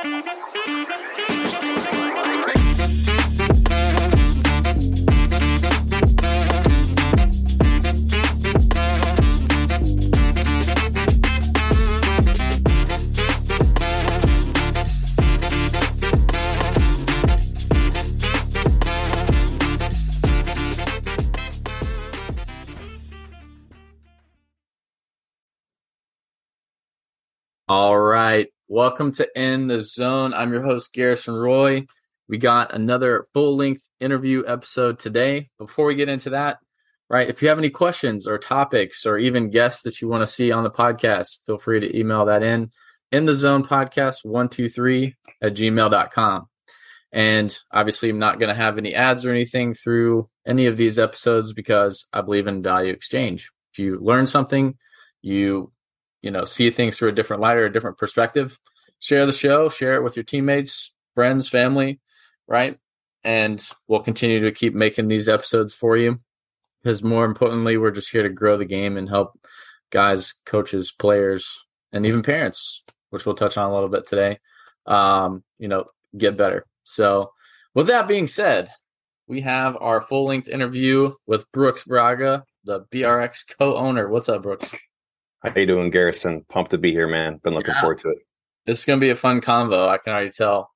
All Welcome to In the Zone. I'm your host, Garrison Roy. We got another full length interview episode today. Before we get into that, right, if you have any questions or topics or even guests that you want to see on the podcast, feel free to email that in in the zone podcast 123 at gmail.com. And obviously, I'm not going to have any ads or anything through any of these episodes because I believe in value exchange. If you learn something, you you know see things through a different light or a different perspective. Share the show share it with your teammates friends family right? And we'll continue to keep making these episodes for you. Because more importantly we're just here to grow the game and help guys coaches players and even parents which we'll touch on a little bit today um, you know get better. So with that being said we have our full length interview with brooks braga the brx co-owner. What's up brooks how you doing, Garrison? Pumped to be here, man. Been looking yeah. forward to it. This is gonna be a fun convo. I can already tell.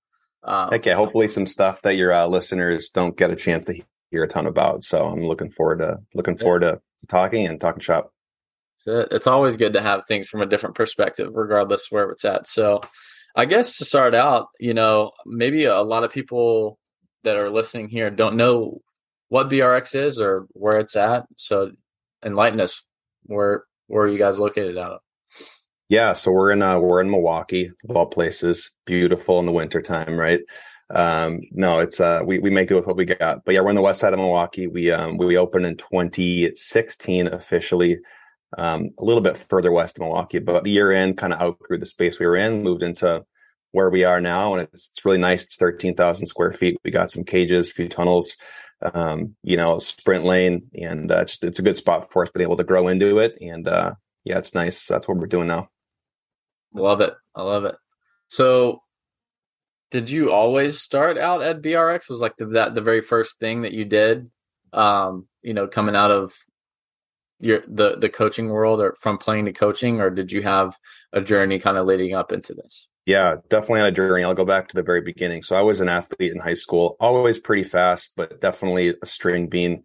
Um, yeah! Hopefully, some stuff that your uh, listeners don't get a chance to hear a ton about. So I'm looking forward to looking forward to, to talking and talking shop. It's always good to have things from a different perspective, regardless where it's at. So, I guess to start out, you know, maybe a lot of people that are listening here don't know what BRX is or where it's at. So, enlighten us where where are you guys located out of? Yeah, so we're in uh, we're in Milwaukee, of all places. Beautiful in the wintertime, right? Um, no, it's uh, we we make do with what we got. But yeah, we're on the west side of Milwaukee. We um, we opened in 2016 officially, um, a little bit further west of Milwaukee. But a year in, kind of outgrew the space we were in, moved into where we are now, and it's it's really nice. It's 13,000 square feet. We got some cages, a few tunnels, um, you know, sprint lane, and uh, just, it's a good spot for us being able to grow into it. And uh, yeah, it's nice. That's what we're doing now. Love it. I love it. So, did you always start out at BRX? Was like the, that the very first thing that you did? Um, you know, coming out of your the the coaching world, or from playing to coaching, or did you have a journey kind of leading up into this? Yeah, definitely on a journey. I'll go back to the very beginning. So I was an athlete in high school, always pretty fast, but definitely a string bean.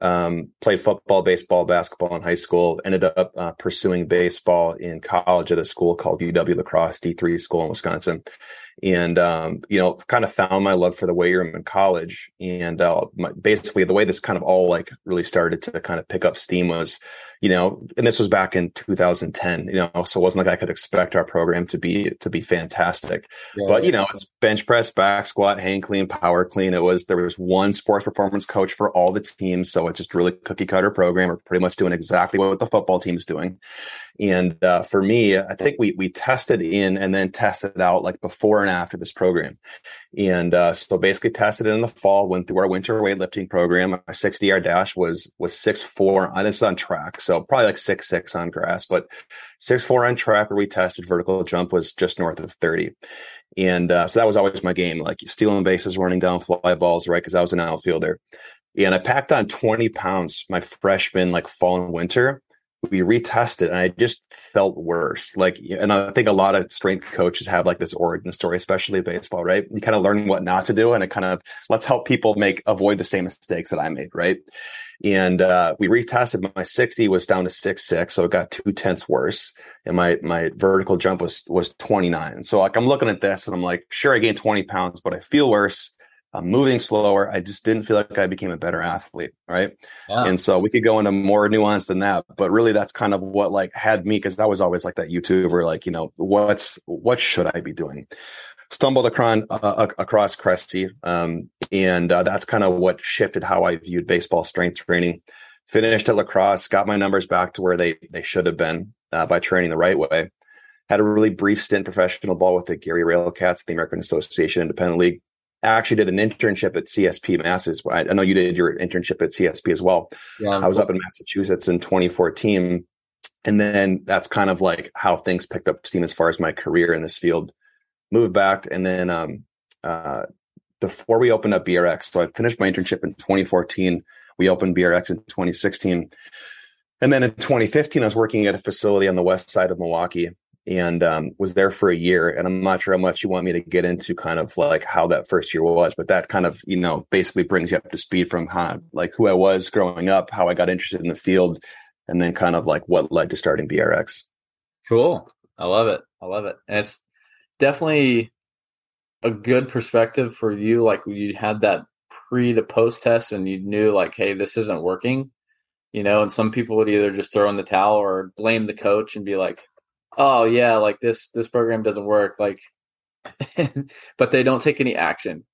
Um, played football, baseball, basketball in high school. Ended up uh, pursuing baseball in college at a school called UW La Crosse D3 school in Wisconsin and um, you know kind of found my love for the weight room in college and uh, my, basically the way this kind of all like really started to kind of pick up steam was you know and this was back in 2010 you know so it wasn't like i could expect our program to be to be fantastic yeah, but you know it's bench press back squat hang clean power clean it was there was one sports performance coach for all the teams so it's just really cookie cutter program we're pretty much doing exactly what the football team's doing and uh, for me, I think we we tested in and then tested out like before and after this program. And uh, so basically tested it in the fall, went through our winter weightlifting program. My 60 yard dash was was six four. This is on track, so probably like six six on grass, but six four on track where we tested vertical jump was just north of 30. And uh, so that was always my game, like stealing bases, running down fly balls, right? Because I was an outfielder. And I packed on 20 pounds my freshman, like fall and winter we retested and I just felt worse. Like, and I think a lot of strength coaches have like this origin story, especially baseball, right? You kind of learn what not to do and it kind of let's help people make avoid the same mistakes that I made, right? And uh, we retested. My 60 was down to six six, so it got two tenths worse, and my my vertical jump was was 29. So like I'm looking at this and I'm like, sure, I gained 20 pounds, but I feel worse. I'm moving slower. I just didn't feel like I became a better athlete. Right. Yeah. And so we could go into more nuance than that, but really that's kind of what like had me because I was always like that YouTuber, like, you know, what's, what should I be doing? Stumbled across, uh, across Cressey. Um, and uh, that's kind of what shifted how I viewed baseball strength training. Finished at La Crosse, got my numbers back to where they, they should have been uh, by training the right way. Had a really brief stint professional ball with the Gary Railcats, the American Association Independent League I actually did an internship at CSP Masses. I, know you did your internship at CSP as well. Yeah, I was cool. up in Massachusetts in 2014. And then that's kind of like how things picked up steam as far as my career in this field. moved back, and then um, uh, before we opened up BRX, so I finished my internship in 2014. We opened BRX in 2016. And then in 2015, I was working at a facility on the west side of Milwaukee and um, was there for a year. And I'm not sure how much you want me to get into kind of like how that first year was, but that kind of, you know, basically brings you up to speed from how, like who I was growing up, how I got interested in the field, and then kind of like what led to starting BRX. Cool. I love it. I love it. And it's definitely a good perspective for you. Like you had that pre to post test and you knew like, hey, this isn't working. You know, and some people would either just throw in the towel or blame the coach and be like, oh yeah, like this this program doesn't work. Like, but they don't take any action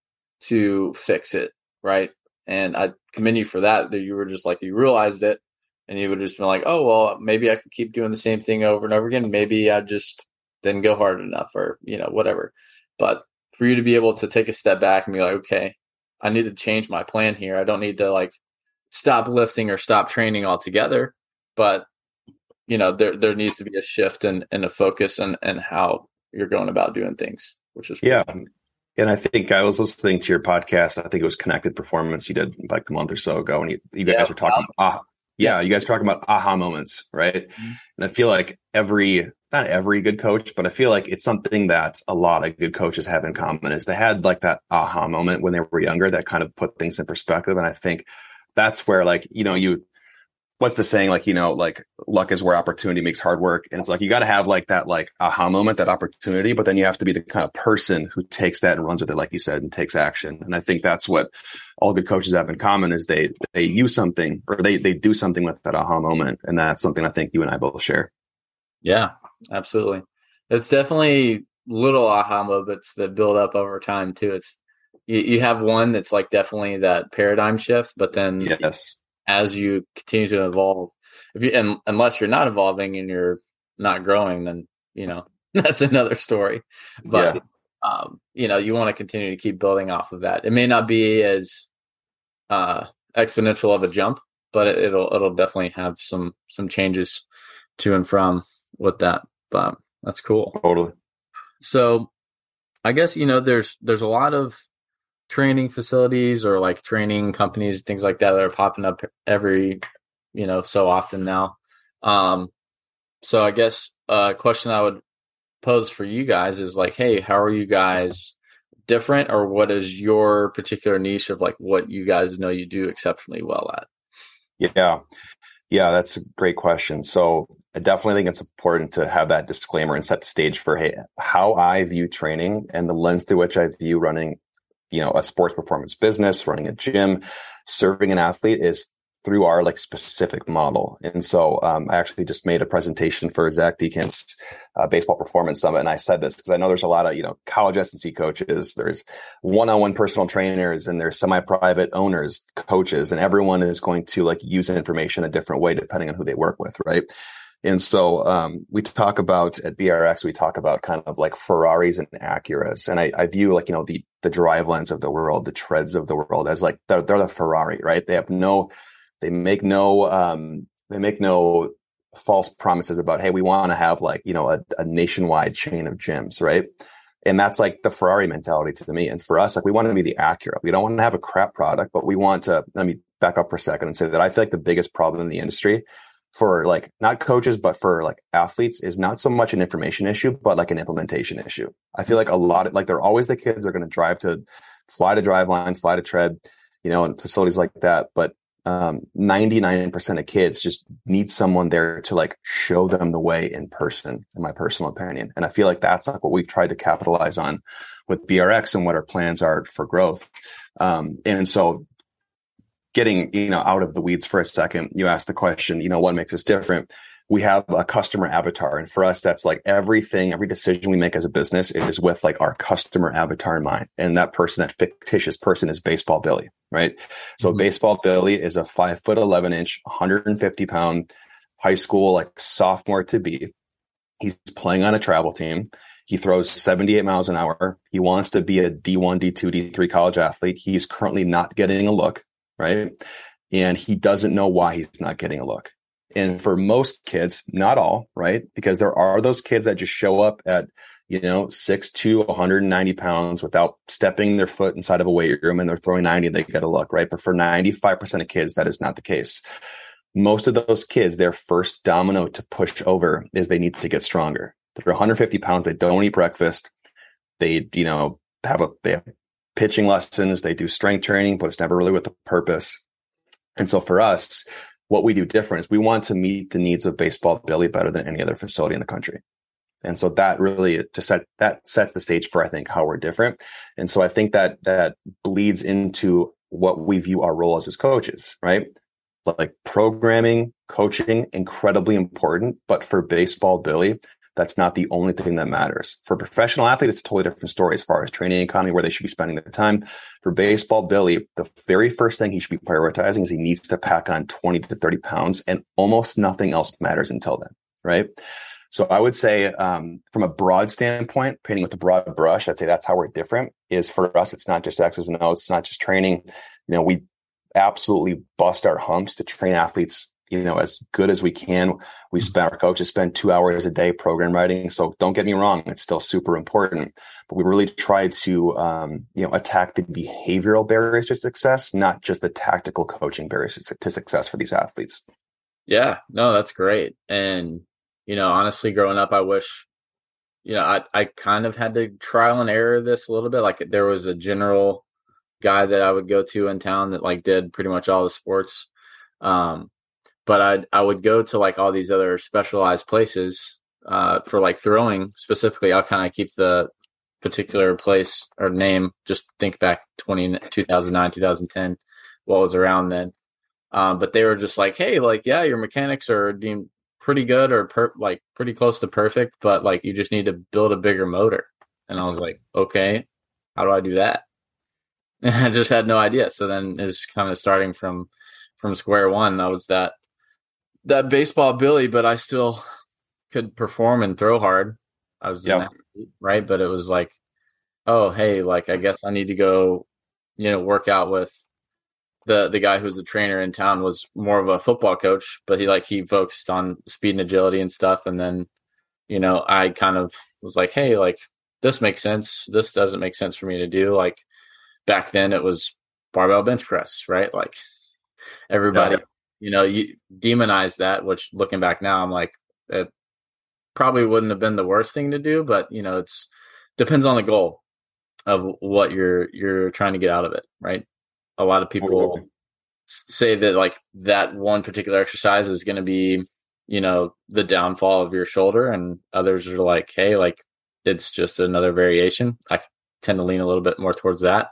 to fix it, right? And I commend you for that. That you were just like you realized it, and you would just be like, oh well, maybe I could keep doing the same thing over and over again. Maybe I just didn't go hard enough, or you know whatever. But for you to be able to take a step back and be like, okay, I need to change my plan here. I don't need to like stop lifting or stop training altogether, but you know there there needs to be a shift and and a focus and and how you're going about doing things, which is yeah. And I think I was listening to your podcast. I think it was Connected Performance you did like a month or so ago, and you, you guys yeah, were talking. Ah, yeah, you guys are talking about aha moments, right? Mm-hmm. And I feel like every not every good coach, but I feel like it's something that a lot of good coaches have in common is they had like that aha moment when they were younger that kind of put things in perspective. And I think that's where like, you know, you what's the saying like you know like luck is where opportunity makes hard work? And it's like you got to have like that like aha moment that opportunity but then you have to be the kind of person who takes that and runs with it like you said and takes action. And i think that's what all good coaches have in common is they they use something or they they do something with that aha moment. And that's something i think you and i both share. Yeah absolutely. It's definitely little aha moments that build up over time too. It's you, you have one that's like definitely that paradigm shift but then yes as you continue to evolve. If you and unless you're not evolving and you're not growing, then you know that's another story. But yeah. um, you know, you want to continue to keep building off of that. It may not be as uh, exponential of a jump, but it, it'll it'll definitely have some some changes to and from with that. But that's cool. Totally. So, I guess you know there's there's a lot of training facilities or like training companies, things like that that are popping up every, you know, so often now. Um, so I guess a question I would pose for you guys is like, hey, how are you guys different, or what is your particular niche of like what you guys know you do exceptionally well at? Yeah, yeah, that's a great question. So I definitely think it's important to have that disclaimer and set the stage for hey, how I view training and the lens through which I view running you know a sports performance business running a gym. Serving an athlete is through our like specific model. And so um, i actually just made a presentation for zach Dechant's uh, baseball performance summit. And i said this because i know there's a lot of you know college S&C coaches there's one-on-one personal trainers and there's semi-private owners coaches and everyone is going to like use information a different way depending on who they work with right and so um, we talk about at BRX, we talk about kind of like Ferraris and Acuras. And I, I, view like, you know, the, the drive drivelines of the world, the treads of the world as like, they're, they're the Ferrari, right? They have no, they make no, um, they make no false promises about, Hey, we want to have like, you know, a, a nationwide chain of gyms, right? And that's like the Ferrari mentality to me. And for us, like we want to be the Acura. We don't want to have a crap product, but we want to, let me back up for a second and say that I feel like the biggest problem in the industry for like not coaches but for like athletes is not so much an information issue but like an implementation issue. I feel like a lot of like they're always the kids are going to drive to fly to Driveline fly to tread you know and facilities like that but um 99% of kids just need someone there to like show them the way in person in my personal opinion. And i feel like that's like what we've tried to capitalize on with brx and what our plans are for growth. Um and so getting you know out of the weeds for a second. You asked the question you know what makes us different? We have a customer avatar and for us that's like everything every decision we make as a business is with like our customer avatar in mind. And that person that fictitious person is baseball billy right? So mm-hmm. baseball billy is a five foot 11 inch 150 pound high school like sophomore to be. He's playing on a travel team. He throws 78 miles an hour. He wants to be a d1 d2 d3 college athlete. He's currently not getting a look right? And he doesn't know why he's not getting a look. And for most kids, not all, right? Because there are those kids that just show up at, you know, six to 190 pounds without stepping their foot inside of a weight room and they're throwing 90, they get a look, right? But for 95% of kids, that is not the case. Most of those kids, their first domino to push over is they need to get stronger. They're 150 pounds, they don't eat breakfast. They, you know, have a they have pitching lessons, they do strength training, but it's never really with a purpose. And so for us, what we do different is we want to meet the needs of baseball Billy better than any other facility in the country. And so that really to set that sets the stage for I think how we're different. And so I think that that bleeds into what we view our role as as coaches, right? Like programming, coaching, incredibly important. But for baseball, Billy, that's not the only thing that matters. For a professional athlete, it's a totally different story as far as training economy, where they should be spending their time. For baseball, Billy, the very first thing he should be prioritizing is he needs to pack on 20 to 30 pounds, and almost nothing else matters until then, right? So I would say, um, from a broad standpoint, painting with a broad brush, I'd say that's how we're different. Is for us, it's not just X's and O's, it's not just training. You know, we absolutely bust our humps to train athletes you know as good as we can. We mm-hmm. spend our coaches spend two hours a day program writing. So don't get me wrong it's still super important but we really try to um, you know attack the behavioral barriers to success not just the tactical coaching barriers to success for these athletes. Yeah no that's great. And you know honestly growing up i wish you know i i kind of had to trial and error this a little bit. Like there was a general guy that i would go to in town that like did pretty much all the sports. Um but I I would go to like all these other specialized places uh, for like throwing specifically. I'll kind of keep the particular place or name. Just think back 20, 2009, 2010, what was around then. Um, but they were just like, hey, like yeah, your mechanics are deemed pretty good or per- like pretty close to perfect, but like you just need to build a bigger motor. And I was like, okay, how do I do that? And I just had no idea. So then it's kind of starting from from square one. That was that that baseball Billy, but I still could perform and throw hard. I was yep. athlete, right, but it was like, oh hey, like I guess I need to go, you know, work out with the the guy who's a trainer in town was more of a football coach, but he like he focused on speed and agility and stuff. And then, you know, I kind of was like, hey, like this makes sense. This doesn't make sense for me to do. Like back then, it was barbell bench press, right? Like everybody yeah you know, you demonize that, which looking back now, I'm like, it probably wouldn't have been the worst thing to do, but you know, it's depends on the goal of what you're you're trying to get out of it, right? A lot of people say that like that one particular exercise is going to be, you know, the downfall of your shoulder, and others are like, hey, like it's just another variation. I tend to lean a little bit more towards that.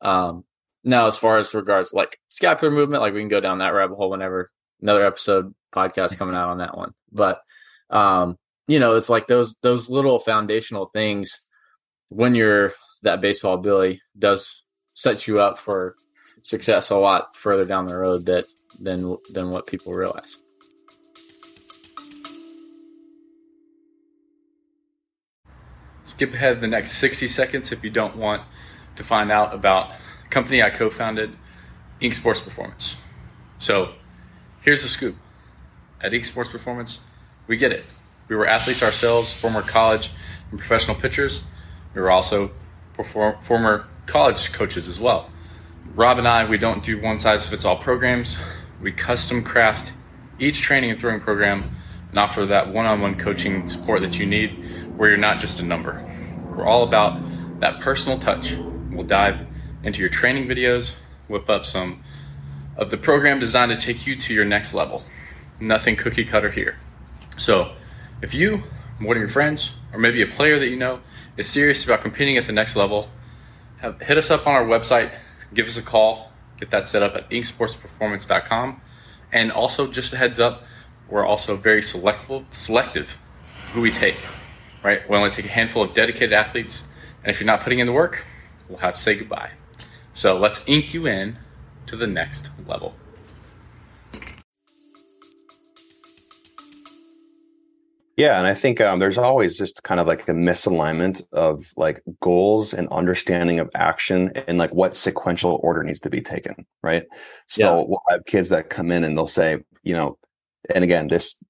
Um, now, as far as regards like scapular movement, like we can go down that rabbit hole whenever another episode podcast coming out on that one. But um, you know, it's like those those little foundational things when you're that baseball Billy does set you up for success a lot further down the road that than than what people realize. Skip ahead the next 60 seconds if you don't want to find out about company I co founded, Ink Sports Performance. So here's the scoop at Ink Sports Performance, we get it. We were athletes ourselves, former college and professional pitchers. We were also perform- former college coaches as well. Rob and I, we don't do one size fits all programs. We custom craft each training and throwing program and offer that one on one coaching support that you need where you're not just a number. We're all about that personal touch. We'll dive into your training videos, whip up some of the program designed to take you to your next level. Nothing cookie cutter here. So, if you, one of your friends, or maybe a player that you know is serious about competing at the next level, have, hit us up on our website, give us a call, get that set up at inksportsperformance.com. And also, just a heads up, we're also very selective, selective who we take. Right? We only take a handful of dedicated athletes, and if you're not putting in the work, we'll have to say goodbye. So let's ink you in to the next level. Yeah, and I think um, there's always just kind of like a misalignment of like goals and understanding of action and like what sequential order needs to be taken, right? So yeah. we'll have kids that come in and they'll say, you know, and again, this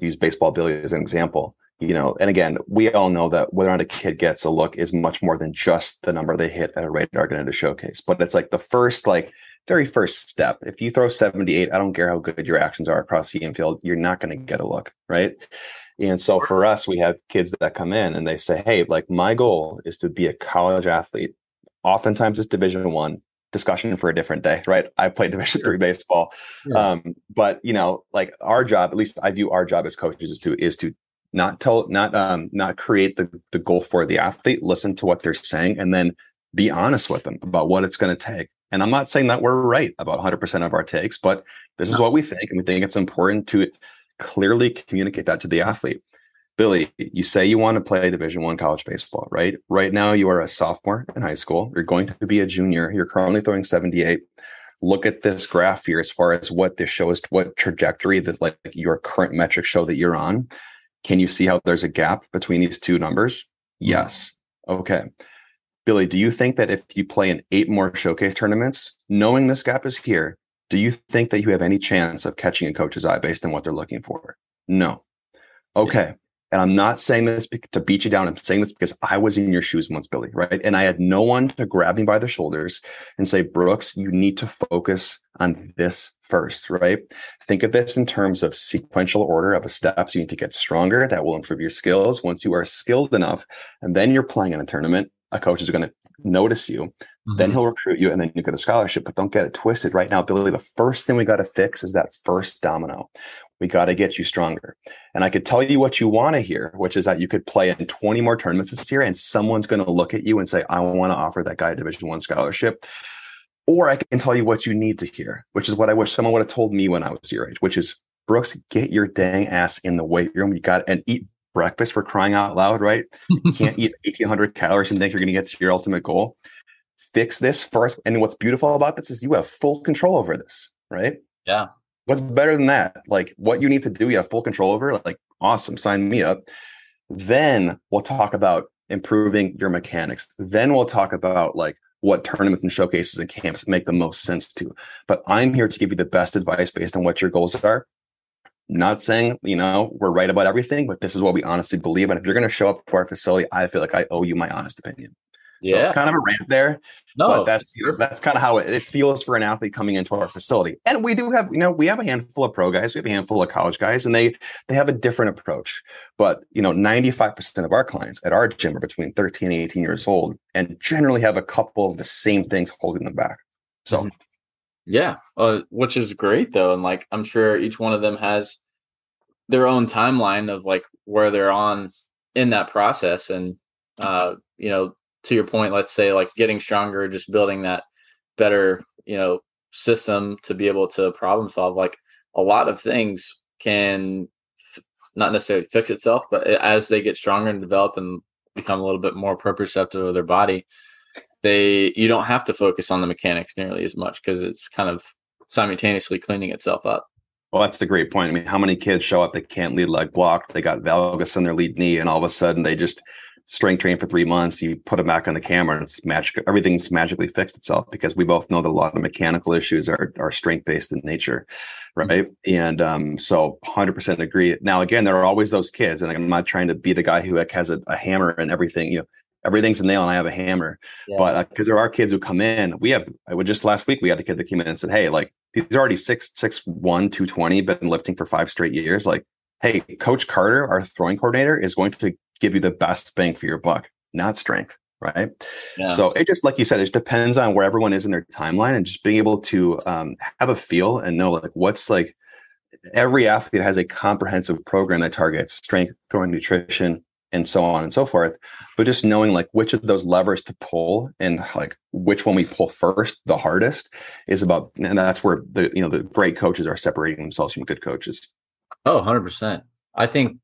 use baseball Billy as an example. You know, and again, we all know that whether or not a kid gets a look is much more than just the number they hit at a radar gun at a showcase. But it's like the first, like very first step. If you throw 78, I don't care how good your actions are across the infield, you're not going to get a look, right? And so for us, we have kids that come in and they say, Hey, like my goal is to be a college athlete. Oftentimes it's division one discussion for a different day, right? I played division three baseball. Yeah. Um, but you know, like our job, at least I view our job as coaches is to, is to not tell, not, um, not create the, the goal for the athlete, listen to what they're saying and then be honest with them about what it's going to take. And I'm not saying that we're right about 100% of our takes, but this is what we think. And we think it's important to clearly communicate that to the athlete. Billy, you say you want to play Division One college baseball, right? Right now, you are a sophomore in high school. You're going to be a junior. You're currently throwing 78. Look at this graph here as far as what this shows, what trajectory that like your current metrics show that you're on. Can you see how there's a gap between these two numbers? Mm-hmm. Yes. Okay. Billy, do you think that if you play in eight more showcase tournaments, knowing this gap is here, do you think that you have any chance of catching a coach's eye based on what they're looking for? No. Okay. And I'm not saying this to beat you down. I'm saying this because I was in your shoes once, Billy, right? And I had no one to grab me by the shoulders and say, Brooks, you need to focus on this first, right? Think of this in terms of sequential order of steps. You need to get stronger. That will improve your skills. Once you are skilled enough, and then you're playing in a tournament, a coach is going to notice you. Mm-hmm. Then he'll recruit you and then you get a scholarship. But don't get it twisted. Right now, Billy, the first thing we got to fix is that first domino. We got to get you stronger. And I could tell you what you want to hear, which is that you could play in 20 more tournaments this year and someone's going to look at you and say, I want to offer that guy a division one scholarship. Or I can tell you what you need to hear, which is what I wish someone would have told me when I was your age, which is Brooks, get your dang ass in the weight room. You got and eat breakfast for crying out loud, right? You can't eat 1800 calories and think you're going to get to your ultimate goal. Fix this first. And what's beautiful about this is you have full control over this, right? Yeah. What's better than that? Like what you need to do, you have full control over. Like, awesome, sign me up. Then we'll talk about improving your mechanics. Then we'll talk about like what tournaments and showcases and camps make the most sense to. But I'm here to give you the best advice based on what your goals are not saying, you know, we're right about everything, but this is what we honestly believe. And if you're going to show up to our facility, I feel like I owe you my honest opinion. Yeah. So it's kind of a rant there. No, but that's that's kind of how it, it, feels for an athlete coming into our facility. And we do have, you know, we have a handful of pro guys, we have a handful of college guys, and they they have a different approach. But you know, 95% of our clients at our gym are between 13 and 18 years old and generally have a couple of the same things holding them back. So mm-hmm. Yeah, uh, which is great though, and like I'm sure each one of them has their own timeline of like where they're on in that process, and uh, you know, to your point, let's say like getting stronger, just building that better, you know, system to be able to problem solve. Like a lot of things can f- not necessarily fix itself, but as they get stronger and develop and become a little bit more proprioceptive of their body, they you don't have to focus on the mechanics nearly as much because it's kind of simultaneously cleaning itself up. Well, that's a great point. I mean, how many kids show up they can't lead leg block, they got valgus in their lead knee, and all of a sudden they just strength train for three months. You put them back on the camera, and it's magic. Everything's magically fixed itself because we both know that a lot of mechanical issues are are strength based in nature, right? Mm-hmm. And um, so, hundred percent agree. Now, again, there are always those kids, and I'm not trying to be the guy who like has a, a hammer and everything. You know, everything's a nail and I have a hammer. Yeah. But because uh, there are kids who come in, we have, I would just last week, we had a kid that came in and said, Hey, like he's already six, six, one, 220, been lifting for five straight years. Like, Hey, coach Carter, our throwing coordinator is going to give you the best bang for your buck, not strength. Right. Yeah. So it just, like you said, it depends on where everyone is in their timeline and just being able to um, have a feel and know like what's like every athlete has a comprehensive program that targets strength, throwing, nutrition, and so on and so forth but just knowing like which of those levers to pull and like which one we pull first the hardest is about and that's where the you know the great coaches are separating themselves from good coaches oh 100% i think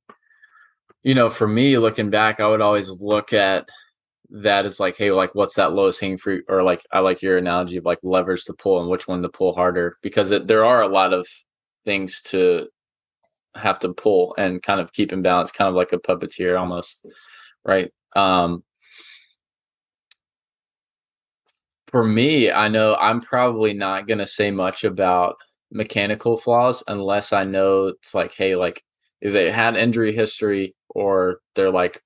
you know for me looking back i would always look at that as like hey like what's that lowest hanging fruit or like i like your analogy of like levers to pull and which one to pull harder because it, there are a lot of things to have to pull and kind of keep in balance, kind of like a puppeteer almost, right? Um, for me, I know I'm probably not going to say much about mechanical flaws unless I know it's like, hey, like if they had injury history or they're like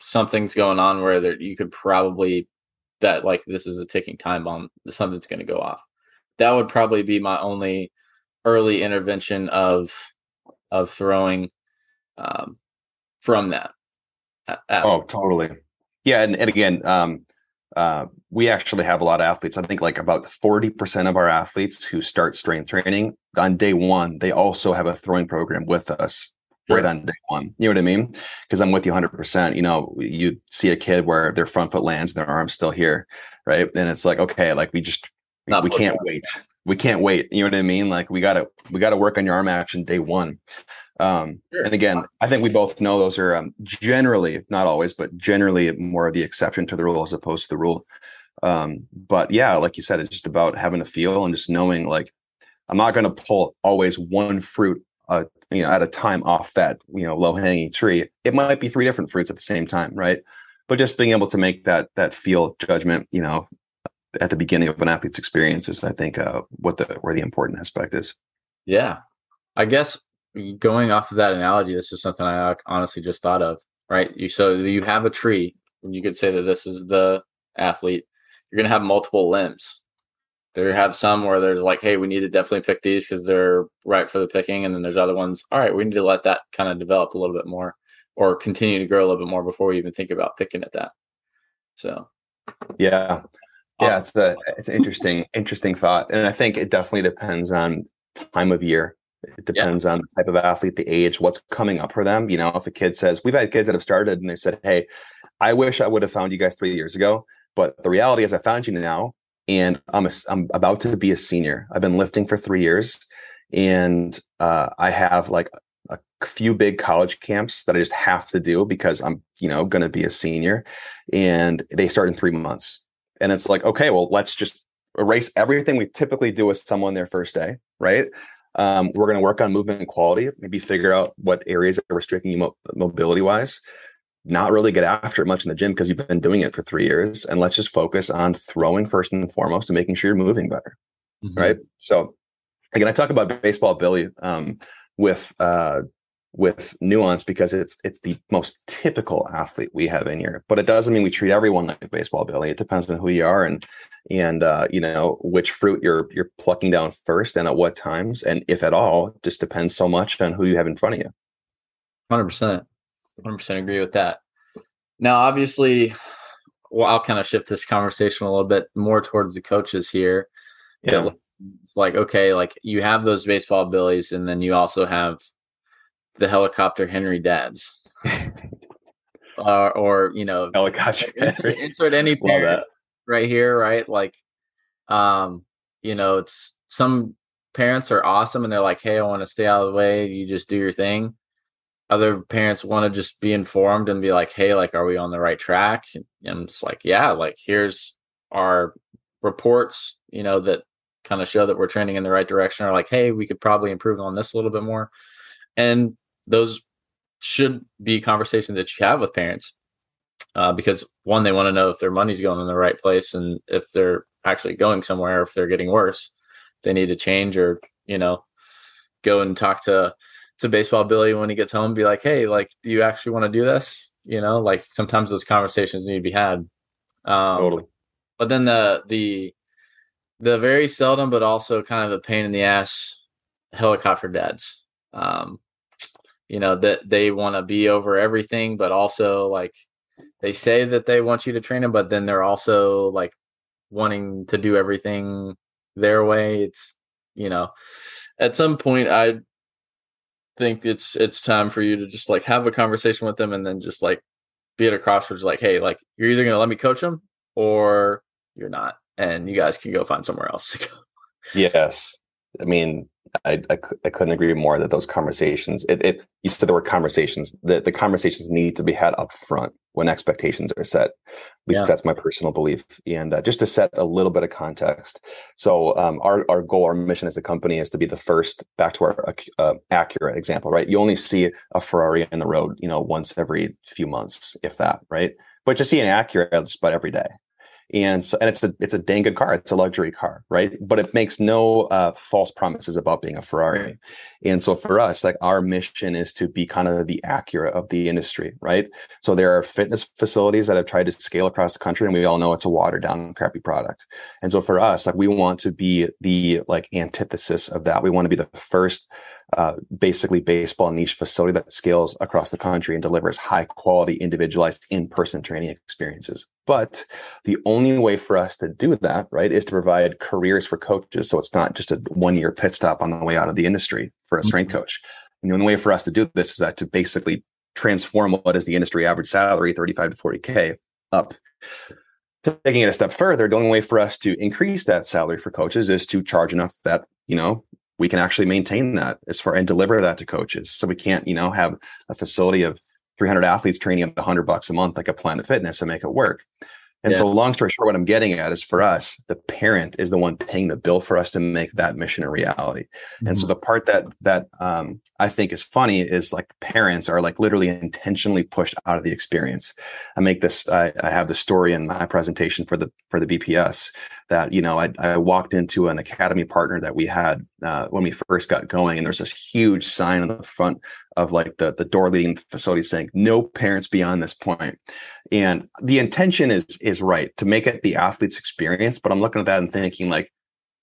something's going on where you could probably bet like this is a ticking time bomb, something's going to go off. That would probably be my only early intervention of of throwing um, from that. Aspect. Oh, totally. Yeah, and, and again, um, uh, we actually have a lot of athletes. I think like about 40% of our athletes who start strength training on day one, they also have a throwing program with us. Right on day one. You know what I mean? Because I'm with you 100%. You know, you see a kid where their front foot lands and their arm's still here, right? And it's like, okay, like we just, Not we can't wait. We can't wait. You know what I mean? Like we gotta, we gotta work on your arm action day one. Um, sure. And again, I think we both know those are um, generally, not always, but generally more of the exception to the rule as opposed to the rule. Um, but yeah, like you said, it's just about having a feel and just knowing like I'm not going to pull always one fruit, uh, you know, at a time off that you know low hanging tree. It might be three different fruits at the same time, right? But just being able to make that that feel judgment, you know, at the beginning of an athlete's experience is, I think, uh, what the where the important aspect is. Yeah, I guess going off of that analogy, this is something I honestly just thought of. Right, you so you have a tree, and you could say that this is the athlete. You're going to have multiple limbs. There have some where there's like, hey, we need to definitely pick these because they're right for the picking, and then there's other ones. All right, we need to let that kind of develop a little bit more, or continue to grow a little bit more before we even think about picking at that. So, yeah, yeah, it's a it's an interesting interesting thought, and I think it definitely depends on time of year it depends yeah. on the type of athlete, the age, what's coming up for them. You know, if a kid says, we've had kids that have started and they said, Hey, I wish I would have found you guys three years ago. But the reality is I found you now and I'm a, I'm about to be a senior. I've been lifting for three years and uh, I have like a few big college camps that I just have to do because I'm, you know, going to be a senior and they start in three months. And it's like, okay, well, let's just erase everything we typically do with someone their first day, right? Um, we're going to work on movement and quality, maybe figure out what areas are restricting you mo- mobility wise. Not really get after it much in the gym because you've been doing it for three years. And let's just focus on throwing first and foremost and making sure you're moving better. Mm-hmm. Right. So, again, I talk about baseball Billy um, with uh, with nuance because it's it's the most typical athlete we have in here. But it doesn't mean we treat everyone like baseball Billy. It depends on who you are and and uh, you know which fruit you're you're plucking down first and at what times and if at all. It just depends so much on who you have in front of you. Hundred percent, hundred percent agree with that. Now, obviously, well, I'll kind of shift this conversation a little bit more towards the coaches here. Yeah. It's like okay, like you have those baseball billies, and then you also have the helicopter Henry dads. uh, or you know helicopter insert, insert any parent right here right like um you know it's some parents are awesome and they're like hey i want to stay out of the way you just do your thing other parents want to just be informed and be like hey like are we on the right track? And i'm just like yeah like here's our reports you know that kind of show that we're trending in the right direction or like hey we could probably improve on this a little bit more. And those should be conversations that you have with parents uh, because one they want to know if their money's going in the right place and if they're actually going somewhere if they're getting worse they need to change or you know go and talk to to baseball billy when he gets home be like hey like do you actually want to do this? You know like sometimes those conversations need to be had. Um, totally. but then the the the very seldom but also kind of a pain in the ass helicopter dads. Um, you know that they want to be over everything but also like they say that they want you to train them but then they're also like wanting to do everything their way. It's you know at some point i think it's it's time for you to just like have a conversation with them and then just like be at a crossroads like hey like you're either going to let me coach them or you're not and you guys can go find somewhere else to go. Yes. I mean I, I, I, couldn't agree more that those conversations it, it you said there were conversations that the conversations need to be had up front when expectations are set. At least yeah. that's my personal belief and uh, just to set a little bit of context. So um, our, our goal our mission as a company is to be the first back to our uh, Acura example right? You only see a ferrari in the road you know once every few months if that right? But you see an Acura just about every day and so, and it's a it's a dang good car. It's a luxury car, right? But it makes no uh, false promises about being a Ferrari. And so for us, like our mission is to be kind of the Acura of the industry, right? So there are fitness facilities that have tried to scale across the country, and we all know it's a watered down, crappy product. And so for us, like we want to be the like antithesis of that. We want to be the first uh, basically baseball niche facility that scales across the country and delivers high quality individualized in-person training experiences. But the only way for us to do that right is to provide careers for coaches. So it's not just a one year pit stop on the way out of the industry for a strength mm-hmm. coach. And the only way for us to do this is that to basically transform what is the industry average salary 35 to 40k up. Taking it a step further the only way for us to increase that salary for coaches is to charge enough that you know we can actually maintain that as far and deliver that to coaches. So we can't, you know, have a facility of 300 athletes training at 100 bucks a month like a Planet Fitness and make it work. And yeah. so, long story short, what I'm getting at is for us, the parent is the one paying the bill for us to make that mission a reality. Mm-hmm. And so, mm-hmm. the part that that um, I think is funny is like parents are like literally intentionally pushed out of the experience. I make this. I, I have the story in my presentation for the for the BPS that you know I, I walked into an academy partner that we had uh, when we first got going, and there's this huge sign on the front of like the the door leading the facility saying no parents beyond this point. And the intention is is right to make it the athlete's experience, but I'm looking at that and thinking like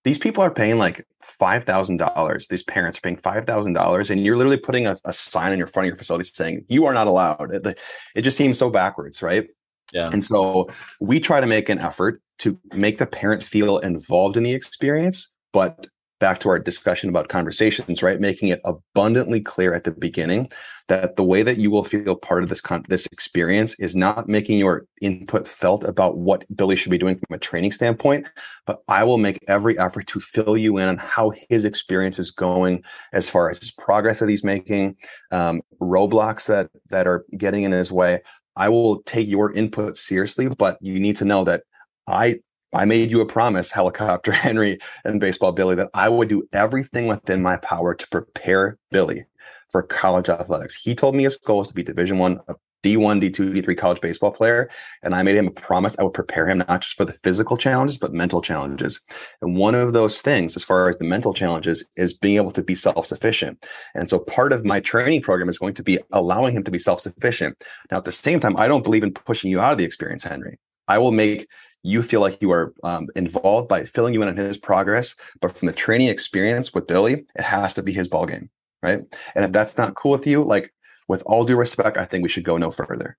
these people are paying like five thousand dollars. These parents are paying five thousand dollars, and you're literally putting a, a, sign in your front of your facility saying you are not allowed. It, it just seems so backwards, right? Yeah. And so we try to make an effort to make the parent feel involved in the experience, but back to our discussion about conversations, right? Making it abundantly clear at the beginning that the way that you will feel part of this con- this experience is not making your input felt about what Billy should be doing from a training standpoint, but I will make every effort to fill you in on how his experience is going as far as his progress that he's making, um, roadblocks that that are getting in his way. I will take your input seriously, but you need to know that I I made you a promise, helicopter Henry and baseball Billy, that I would do everything within my power to prepare Billy for college athletics. He told me his goal is to be Division One, D1, D2, D3 college baseball player, and I made him a promise I would prepare him not just for the physical challenges but mental challenges. And one of those things, as far as the mental challenges, is being able to be self-sufficient. And so part of my training program is going to be allowing him to be self-sufficient. Now, at the same time, I don't believe in pushing you out of the experience, Henry. I will make you feel like you are um, involved by filling you in on his progress. But from the training experience with Billy, it has to be his ball game, right? And if that's not cool with you, like with all due respect, I think we should go no further.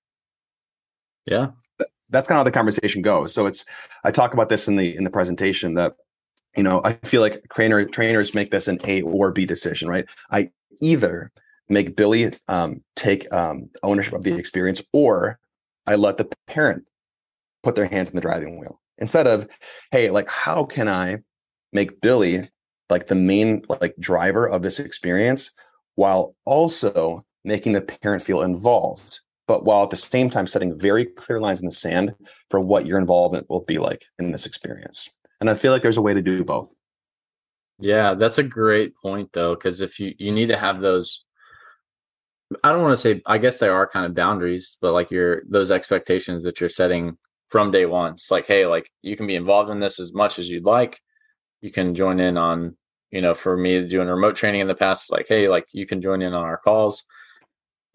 Yeah, that's kind of how the conversation goes. So it's I talk about this in the in the presentation that you know I feel like trainer trainers make this an A or B decision, right? I either make Billy um, take um, ownership of the experience, or I let the parent put their hands in the driving wheel instead of, hey, like, how can I make Billy like the main like driver of this experience while also making the parent feel involved, but while at the same time setting very clear lines in the sand for what your involvement will be like in this experience. And I feel like there's a way to do both. Yeah, that's a great point though, because if you you need to have those I don't want to say I guess they are kind of boundaries, but like your those expectations that you're setting from day one. It's like, hey, like you can be involved in this as much as you'd like. You can join in on, you know, for me doing remote training in the past, like, hey, like you can join in on our calls,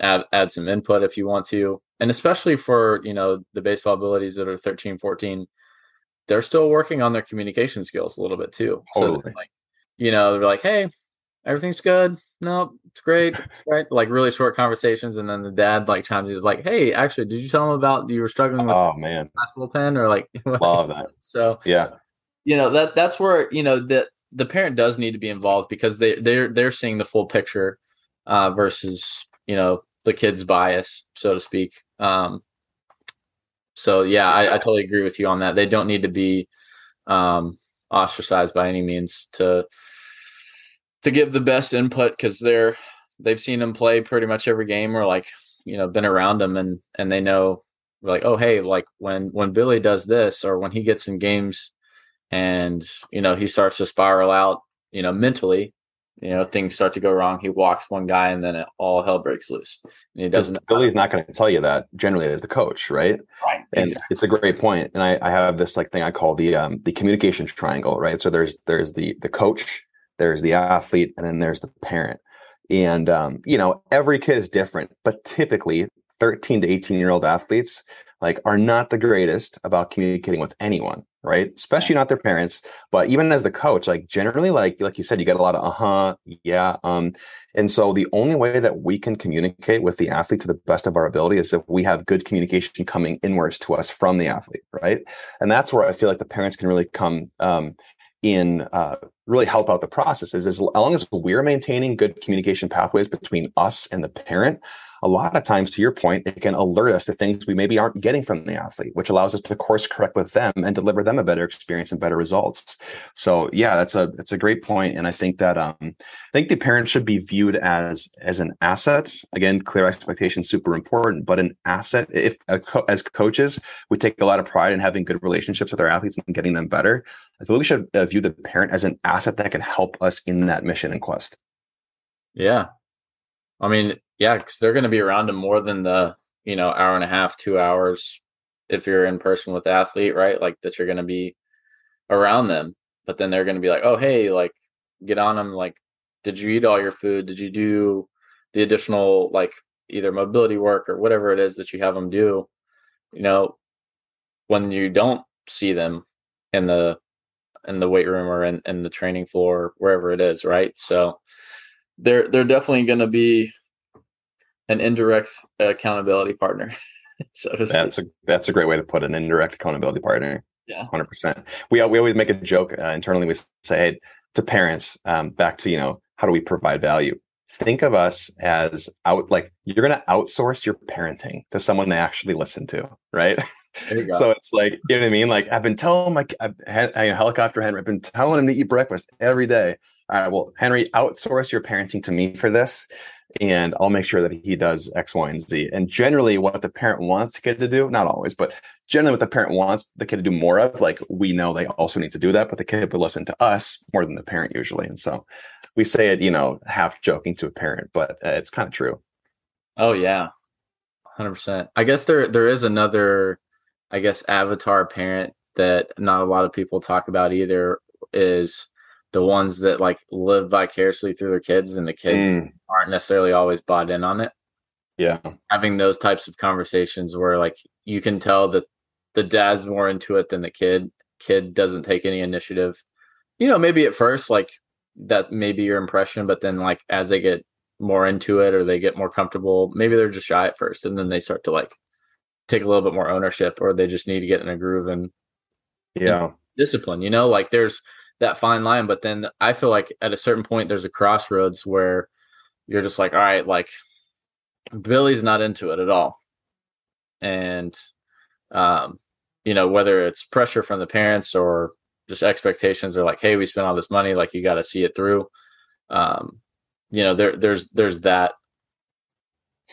add add some input if you want to. And especially for, you know, the baseball abilities that are 13, 14, they're still working on their communication skills a little bit too. Totally. So like, you know, they're like, hey, everything's good no, it's great. Right. Like really short conversations. And then the dad like chimes in, is like, Hey, actually, did you tell him about you were struggling with oh man basketball pen or like love that. So yeah. You know, that that's where, you know, the the parent does need to be involved because they they're they're seeing the full picture uh versus, you know, the kid's bias, so to speak. Um so yeah, I, I totally agree with you on that. They don't need to be um ostracized by any means to to give the best input because they're they've seen him play pretty much every game or like you know been around him and and they know like oh hey like when when Billy does this or when he gets in games and you know he starts to spiral out you know mentally you know things start to go wrong he walks one guy and then it, all hell breaks loose. And he doesn't billy's not going to tell you that generally as the coach right? Right and exactly. it's a great point and I, I have this like thing i call the um the communication triangle right? So there's there's the the coach there's the athlete and then there's the parent. And um you know every kid is different but typically 13 to 18 year old athletes like are not the greatest about communicating with anyone right? Especially not their parents but even as the coach like generally like like you said you get a lot of uh-huh yeah um and so the only way that we can communicate with the athlete to the best of our ability is if we have good communication coming inwards to us from the athlete right? And that's where i feel like the parents can really come um in uh, really help out the process is as long as we're maintaining good communication pathways between us and the parent a lot of times, to your point, it can alert us to things we maybe aren't getting from the athlete, which allows us to course correct with them and deliver them a better experience and better results. So yeah, that's a that's a great point, and I think that um, I think the parent should be viewed as as an asset. Again, clear expectations super important, but an asset. If as coaches, we take a lot of pride in having good relationships with our athletes and getting them better. I feel we should uh, view the parent as an asset that can help us in that mission and quest. Yeah, I mean, yeah, because they're going to be around them more than the you know hour and a half, two hours if you're in person with the athlete, right? Like that you're going to be around them, but then they're going to be like, oh hey, like get on them. Like, did you eat all your food? Did you do the additional like either mobility work or whatever it is that you have them do? You know, when you don't see them in the in the weight room or in, in the training floor, wherever it is, right? So they're they're definitely going to be an indirect accountability partner. so that's a that's a great way to put an indirect accountability partner. Yeah, hundred percent. We we always make a joke uh, internally. We say hey, to parents, um, back to you know how do we provide value? Think of us as out like you're going to outsource your parenting to someone they actually listen to, right? so it's like you know what I mean. Like I've been telling my I've had, I, helicopter Henry. I've been telling him to eat breakfast every day. All right, well, Henry, outsource your parenting to me for this and I'll make sure that he does X, Y, and Z. And generally, what the parent wants the kid to do, not always, but generally, what the parent wants the kid to do more of, like we know they also need to do that, but the kid would listen to us more than the parent usually. And so we say it, you know, half joking to a parent, but uh, it's kind of true. Oh yeah, hundred percent. I guess there there is another, I guess, avatar parent that not a lot of people talk about either is the ones that like live vicariously through their kids and the kids mm. aren't necessarily always bought in on it. Yeah. Having those types of conversations where like you can tell that the dad's more into it than the kid. Kid doesn't take any initiative. You know, maybe at first like that may be your impression, but then like as they get more into it or they get more comfortable, maybe they're just shy at first and then they start to like take a little bit more ownership or they just need to get in a groove and yeah. And discipline, you know, like there's that fine line. But then I feel like at a certain point, there's a crossroads where you're just like, all right, like Billy's not into it at all. And, um, you know, whether it's pressure from the parents or just expectations are like, hey, we spent all this money, like you got to see it through. Um, you know, there, there's, there's that,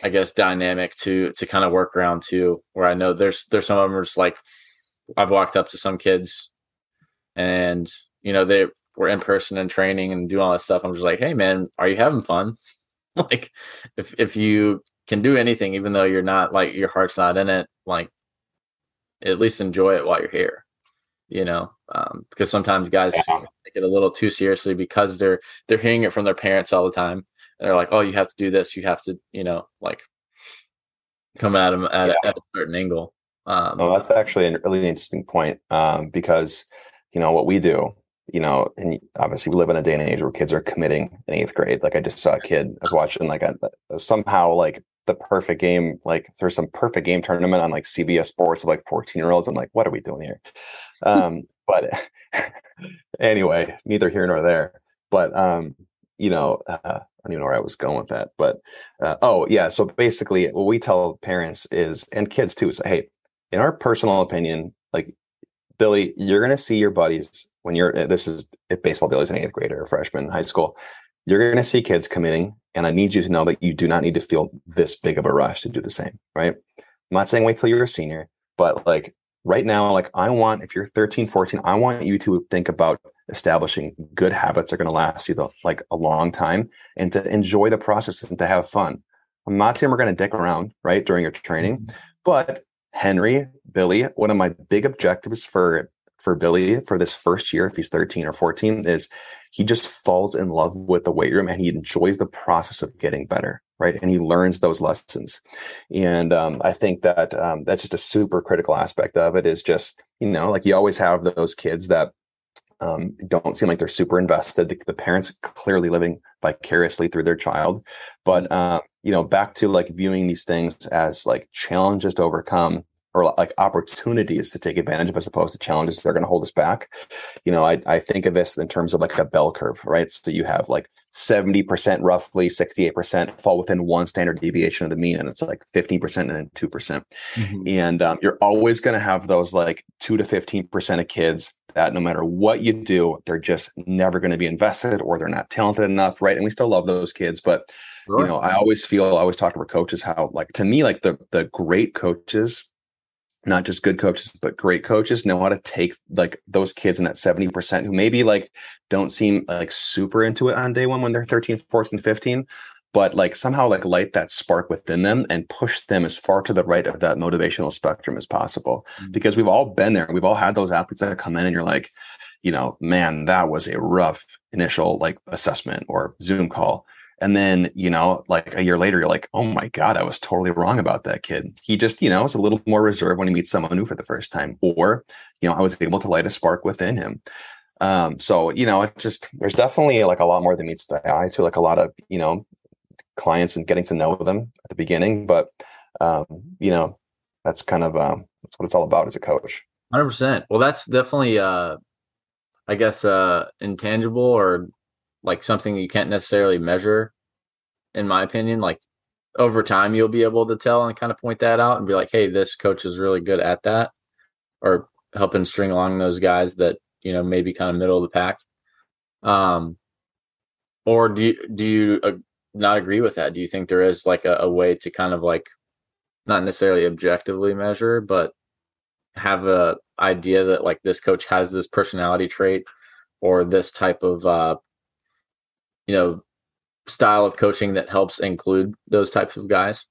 I guess, dynamic to, to kind of work around too, where I know there's, there's some of them are just like, I've walked up to some kids and you know, they were in person and training and doing all this stuff. I'm just like, hey man, are you having fun? like if if you can do anything, even though you're not like your heart's not in it, like at least enjoy it while you're here. You know, um, because sometimes guys yeah. take it a little too seriously because they're they're hearing it from their parents all the time. And they're like, oh, you have to do this, you have to, you know, like come at them at, yeah. at a certain angle. Um, well, that's actually a really interesting point um, because you know what we do you know, and obviously we live in a day and age where kids are committing in eighth grade. Like I just saw a kid, I was watching like a, somehow like the perfect game, like there's some perfect game tournament on like CBS Sports of like 14 year olds. I'm like, what are we doing here? Um, but anyway, neither here nor there. But um, you know, uh, I don't even know where I was going with that. But uh, oh yeah, so basically, what we tell parents is and kids too is, hey, in our personal opinion, like Billy, you're going to see your buddies when you're, uh, this is if baseball Billy's an eighth grader or freshman in high school, you're going to see kids committing. And I need you to know that you do not need to feel this big of a rush to do the same. Right. I'm not saying wait till you're a senior, but like right now, like I want, if you're 13, 14, I want you to think about establishing good habits that are going to last you the, like a long time and to enjoy the process and to have fun. I'm not saying we're going to dick around, right, during your training, mm-hmm. but Henry, Billy, one of my big objectives for for Billy for this first year, if he's 13 or 14, is he just falls in love with the weight room and he enjoys the process of getting better, right? And he learns those lessons. And um, I think that um, that's just a super critical aspect of it is just, you know, like you always have those kids that um, don't seem like they're super invested. The, the, parents clearly living vicariously through their child, but uh, you know, back to like viewing these things as like challenges to overcome or like opportunities to take advantage of as opposed to challenges that are going to hold us back. You know, I, I think of this in terms of like a bell curve, right? So you have like 70% roughly, 68% fall within one standard deviation of the mean, and it's like 15% and then 2%. percent mm hmm And um, you're always going to have those like 2 to 15% of kids that no matter what you do, they're just never going to be invested or they're not talented enough, right? And we still love those kids, but Sure. you know i always feel i always talk to our coaches how like to me like the the great coaches not just good coaches but great coaches know how to take like those kids in that 70% who maybe like don't seem like super into it on day one when they're 13 14 15 but like somehow like light that spark within them and push them as far to the right of that motivational spectrum as possible. Mm-hmm. because we've all been there. We've all had those athletes that come in and you're like you know man that was a rough initial like assessment or zoom call and then, you know, like a year later, you're like, oh my God, I was totally wrong about that kid. He just, you know, is a little more reserved when he meets someone new for the first time. Or, you know, I was able to light a spark within him. Um, so, you know, it just, there's definitely like a lot more that meets the eye to like a lot of, you know, clients and getting to know them at the beginning. But, um, you know, that's kind of, um, that's what it's all about as a coach. 100%. Well, that's definitely, uh, I guess, uh, intangible or like something you can't necessarily measure in my opinion like over time you'll be able to tell and kind of point that out and be like hey this coach is really good at that or helping string along those guys that you know maybe kind of middle of the pack. Um or do you do you uh, not agree with that? Do you think there is like a, a way to kind of like not necessarily objectively measure but have a idea that like this coach has this personality trait or this type of uh you know, style of coaching that helps include those types of guys?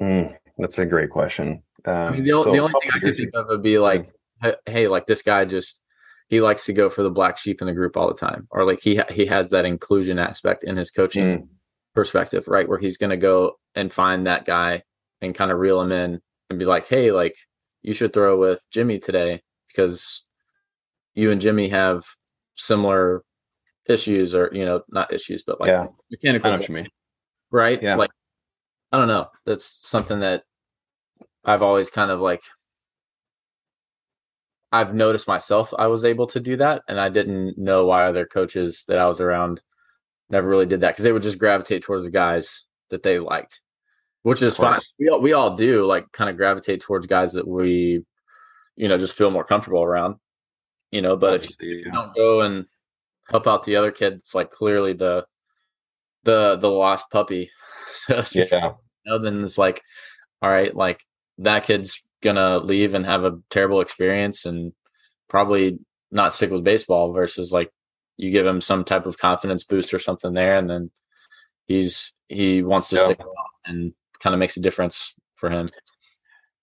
Mm, that's a great question. Um, I mean, the, so the only thing I could think of would be like, hey, like this guy just he likes to go for the black sheep in the group all the time, or like he ha- he has that inclusion aspect in his coaching mm. perspective, right? Where he's going to go and find that guy and kind of reel him in and be like, hey, like you should throw with Jimmy today because you and Jimmy have similar issues or you know not issues but like yeah. mechanical I know what you mean. right yeah like i don't know that's something that i've always kind of like i've noticed myself i was able to do that and i didn't know why other coaches that i was around never really did that because they would just gravitate towards the guys that they liked which is fine we all, we all do like kind of gravitate towards guys that we you know just feel more comfortable around you know but Obviously, if you yeah. don't go and help out the other kid. It's like clearly the the the lost puppy. So yeah. Then it's like, all right, like that kid's gonna leave and have a terrible experience and probably not stick with baseball versus like you give him some type of confidence boost or something there and then he's he wants to yeah. stick and kind of makes a difference for him.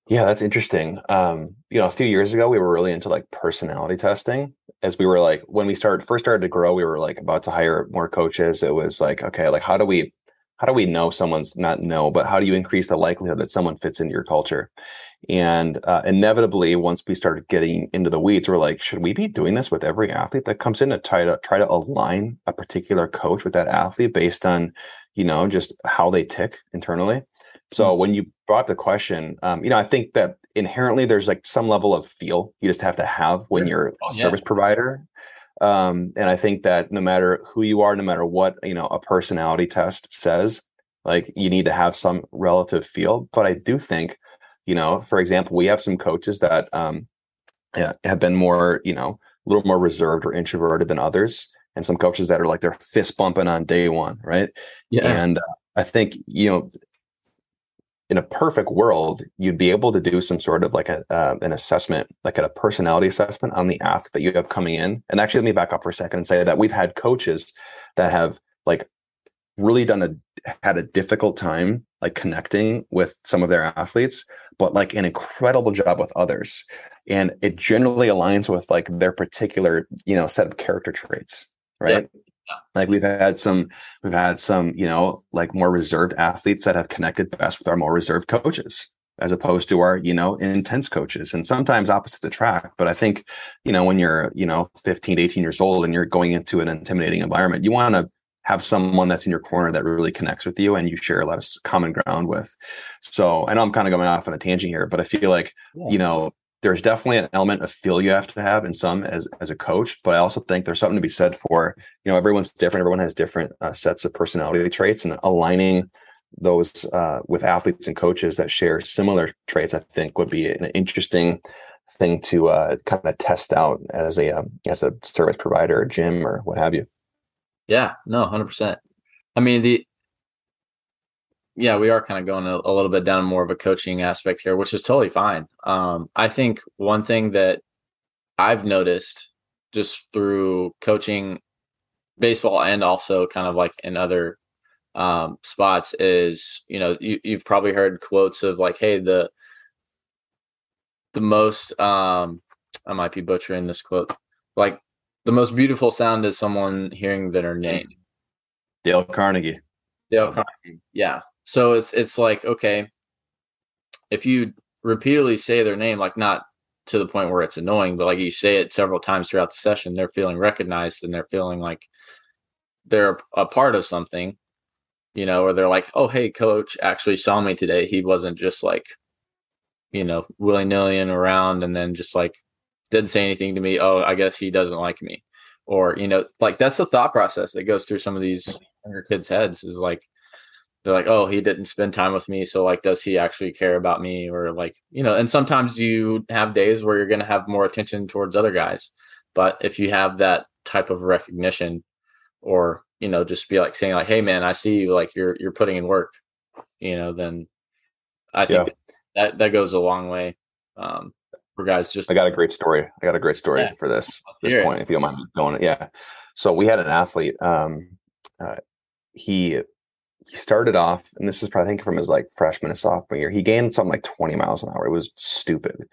Yeah, that's interesting. Um, you know, a few years ago, we were really into like personality testing. As we were like, when we started first started to grow, we were like about to hire more coaches. It was like, okay, like how do we, how do we know someone's not know, but how do you increase the likelihood that someone fits into your culture? And uh, inevitably, once we started getting into the weeds, we're like, should we be doing this with every athlete that comes in to try to try to align a particular coach with that athlete based on, you know, just how they tick internally? So mm-hmm. when you brought up the question, um, you know, I think that inherently there's like some level of feel you just have to have when you're a service provider. Um, and I think that no matter who you are, no matter what, you know, a personality test says, like you need to have some relative feel. But I do think, you know, for example, we have some coaches that um, yeah, have been more, you know, a little more reserved or introverted than others. And some coaches that are like they're fist bumping on day one, right? Yeah. And uh, I think, you know, in a perfect world, you'd be able to do some sort of like a uh, an assessment, like a personality assessment on the athlete that you have coming in. And actually, let me back up for a second and say that we've had coaches that have like really done a had a difficult time like connecting with some of their athletes but like an incredible job with others and it generally aligns with like their particular you know set of character traits right yeah. Like we've had some, we've had some, you know, like more reserved athletes that have connected best with our more reserved coaches as opposed to our, you know, intense coaches and sometimes opposite attract. But I think, you know, when you're, you know, 15 to 18 years old and you're going into an intimidating environment, you want to have someone that's in your corner that really connects with you and you share a lot of common ground with. So I know I'm kind of going off on a tangent here, but I feel like, yeah. you know, there's definitely an element of feel you have to have in some as as a coach but i also think there's something to be said for you know everyone's different everyone has different uh, sets of personality traits and aligning those uh, with athletes and coaches that share similar traits i think would be an interesting thing to uh, kind of test out as a um, as a service provider or gym or what have you. Yeah no 100% i mean the yeah, we are kind of going a, a, little bit down more of a coaching aspect here, which is totally fine. Um, I think one thing that I've noticed just through coaching baseball and also kind of like in other um, spots is, you know, you, you've probably heard quotes of like, hey, the the most um, I might be butchering this quote, like the most beautiful sound is someone hearing their name. Dale Carnegie. Dale Carnegie. Yeah. So it's it's like okay, if you repeatedly say their name, like not to the point where it's annoying, but like you say it several times throughout the session, they're feeling recognized and they're feeling like they're a part of something, you know, or they're like, oh, hey, coach actually saw me today. He wasn't just like, you know, willy nilly around and then just like didn't say anything to me. Oh, I guess he doesn't like me. Or, you know, like that's the thought process that goes through some of these younger kids' heads is like, they're like, oh, he didn't spend time with me. So, like, does he actually care about me? Or, like, you know, and sometimes you have days where you're going to have more attention towards other guys. But if you have that type of recognition, or, you know, just be like saying, like, hey, man, I see you, like, you're, you're putting in work, you know, then I think yeah. that, that goes a long way. Um, for guys just I got a great story. I got a great story yeah. for this this point, if you don't mind going. Yeah. So we had an athlete. Um, uh, he he started off, and this is probably I think from his like freshman and sophomore year, he gained something like 20 miles an hour. It was stupid.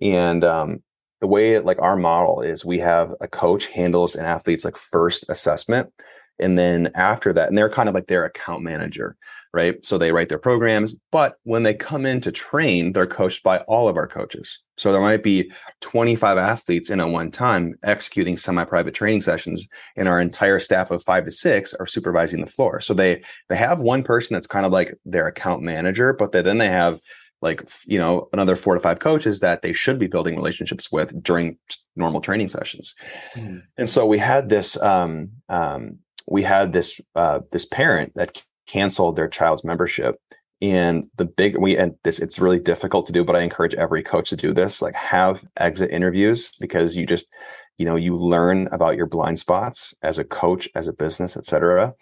And um, the way it, like our model is we have a coach handles an athlete's like first assessment. And then after that, and they're kind of like their account manager right? So they write their programs, but when they come in to train, they're coached by all of our coaches. So there might be 25 athletes in at one time executing semi-private training sessions, and our entire staff of five to six are supervising the floor. So they they have one person that's kind of like their account manager, but they, then they have like you know another four to five coaches that they should be building relationships with during normal training sessions. Mm-hmm. And so we had this um, um, we had this uh, this parent that canceled their child's membership. And the big we and this it's really difficult to do but i encourage every coach to do this like have exit interviews because you just you know you learn about your blind spots as a coach as a business etc And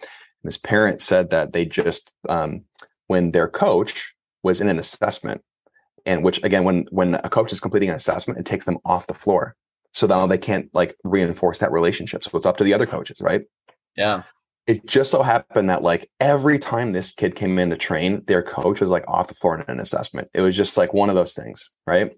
this parent said that they just um, when their coach was in an assessment and which again when when a coach is completing an assessment it takes them off the floor. So now they can't like reinforce that relationship. So it's up to the other coaches right? Yeah it just so happened that like every time this kid came in to train, their coach was like off the floor in an assessment. It was just like one of those things, right?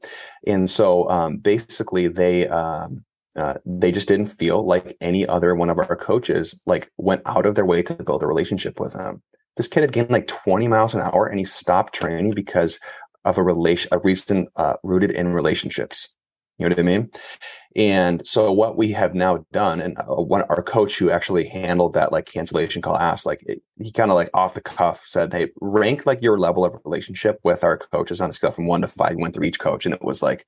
And so um, basically, they um, uh, they just didn't feel like any other one of our coaches like went out of their way to build a relationship with him. This kid had gained like 20 miles an hour, and he stopped training because of a relation, a reason uh, rooted in relationships. You know what I mean? And so what we have now done, and uh, one our coach who actually handled that like cancellation call asked, like it, he kind of like off the cuff said, "Hey, rank like your level of relationship with our coaches on a scale from one to five. went through each coach, and it was like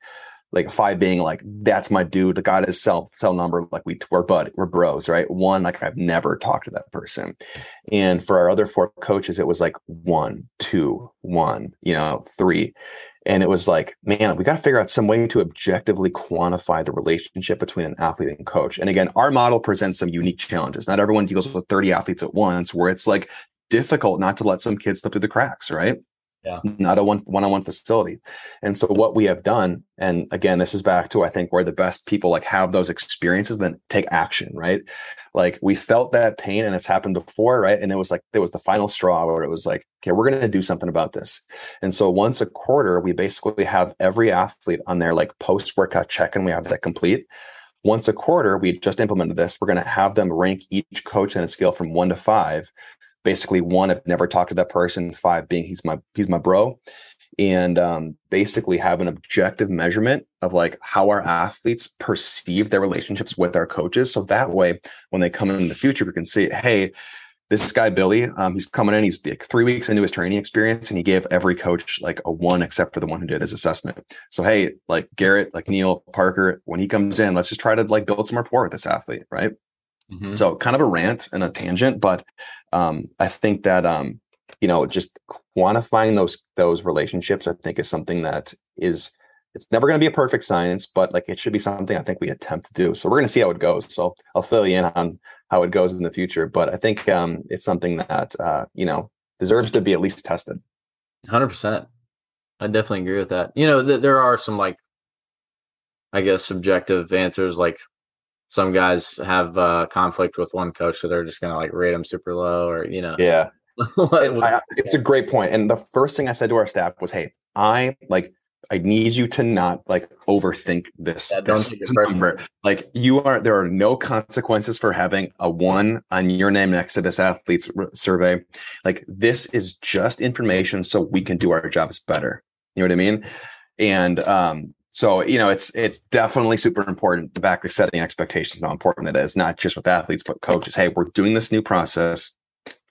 like five being like that's my dude the got his cell cell number like we we're bud we're bros right one like i've never talked to that person and for our other four coaches it was like one two one you know three and it was like, man, we got to figure out some way to objectively quantify the relationship between an athlete and coach. And again, our model presents some unique challenges. Not everyone deals with 30 athletes at once, where it's like difficult not to let some kids slip through the cracks, right? Yeah. It's not a one one-on-one facility. And so what we have done, and again, this is back to I think where the best people like have those experiences, then take action, right? Like we felt that pain and it's happened before, right? And it was like it was the final straw where it was like, okay, we're gonna do something about this. And so once a quarter, we basically have every athlete on their like post-workout check-in, we have that complete. Once a quarter, we just implemented this. We're going to have them rank each coach on a scale from one to five basically one i've never talked to that person five being he's my he's my bro. And um, basically have an objective measurement of like how our athletes perceive their relationships with our coaches. So that way when they come in, the future we can see hey this guy billy um, he's coming in he's like three weeks into his training experience and he gave every coach like a one except for the one who did his assessment. So hey like garrett like neil parker when he comes in let's just try to like build some rapport with this athlete right mm-hmm. so kind of a rant and a tangent but um, I think that um, you know just quantifying those those relationships I think is something that is it's never going to be a perfect science, but like it should be something I think we attempt to do. So we're going to see how it goes. So I'll fill you in on how it goes in the future, but I think um, it's something that uh, you know deserves to be at least tested. Hundred percent. I definitely agree with that. You know, th- there are some like, I guess, subjective answers like some guys have uh, conflict with one coach, so they're just gonna like rate them super low, or you know. Yeah, I, it's a great point. And the first thing I said to our staff was, "Hey, I like." I need you to not like overthink this, yeah, this number. Like you are, there are no consequences for having a one on your name next to this athlete's survey. Like this is just information so we can do our jobs better. You know what I mean? And um, so you know it's it's definitely super important. The back setting expectations how important it is not just with athletes but coaches. Hey we're doing this new process.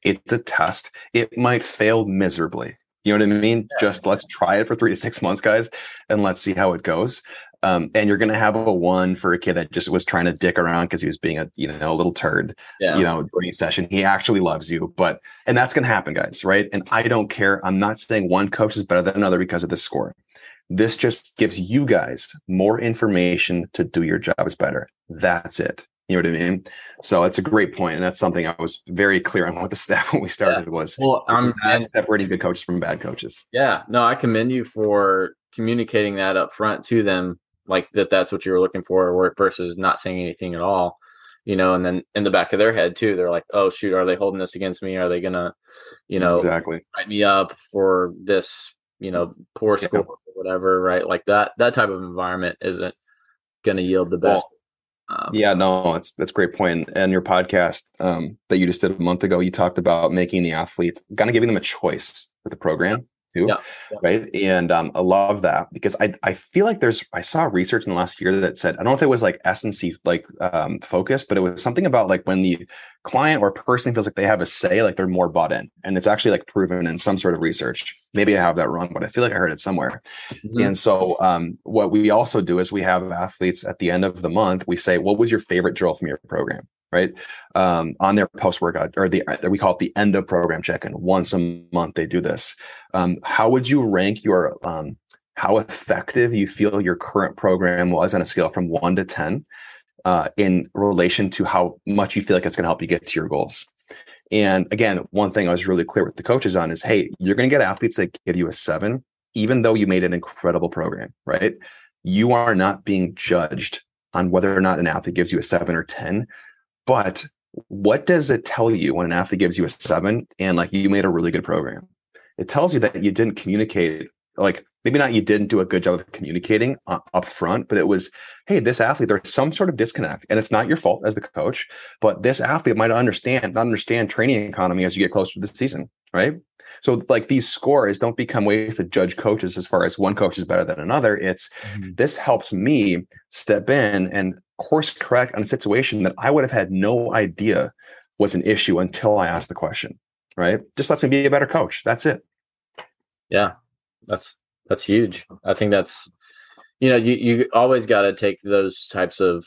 It's a test. It might fail miserably. You know what i mean? Yeah. just let's try it for three to six months guys and let's see how it goes. Um, and you're going to have a one for a kid that just was trying to dick around because he was being a you know a little turd yeah. you know during a session. He actually loves you but and that's going to happen guys right? And i don't care. I'm not saying one coach is better than another because of this score this just gives you guys more information to do your jobs better. That's it. You know what I mean? So it's a great point, and that's something I was very clear on with the staff when we started. Yeah. Was well, I'm separating good coaches from bad coaches. Yeah, no, I commend you for communicating that up front to them, like that. That's what you were looking for, versus not saying anything at all. You know, and then in the back of their head too, they're like, "Oh shoot, are they holding this against me? Are they gonna, you know, exactly write me up for this, you know, poor score whatever, right? Like that that type of environment isn't going to yield the best. Well, um, yeah, no, that's that's great point. And your podcast um, that you just did a month ago, you talked about making the athlete kind of giving them a choice with the program too, yeah, yeah. right? And um, I love that because I I feel like there's I saw research in the last year that said I don't know if it was like S&C like um, focused, but it was something about like when the client or person feels like they have a say, like they're more bought in, and it's actually like proven in some sort of research. Maybe I have that wrong, but I feel like I heard it somewhere. Mm-hmm. And so um, what we also do is we have athletes at the end of the month. We say, what was your favorite drill from your program? Right? Um, on their post workout or the we call it the end of program check in. Once a month they do this. Um, how would you rank your um, how effective you feel your current program was on a scale from one to ten uh, in relation to how much you feel like it's going to help you get to your goals? And again, one thing I was really clear with the coaches on is, hey, you're going to get athletes that give you a seven, even though you made an incredible program, right? You are not being judged on whether or not an athlete gives you a seven or 10 but what does it tell you when an athlete gives you a seven and like you made a really good program? It tells you that you didn't communicate, like maybe not you didn't do a good job of communicating uh, up front, but it was, hey, this athlete, there's some sort of disconnect. And it's not your fault as the coach, but this athlete might understand, not understand training economy as you get closer to the season, right? So like these scores don't become ways to judge coaches as far as one coach is better than another. It's mm-hmm. this helps me step in and course correct on a situation that I would have had no idea was an issue until I asked the question. Right. Just lets me be a better coach. That's it. Yeah. That's that's huge. I think that's you know, you, you always gotta take those types of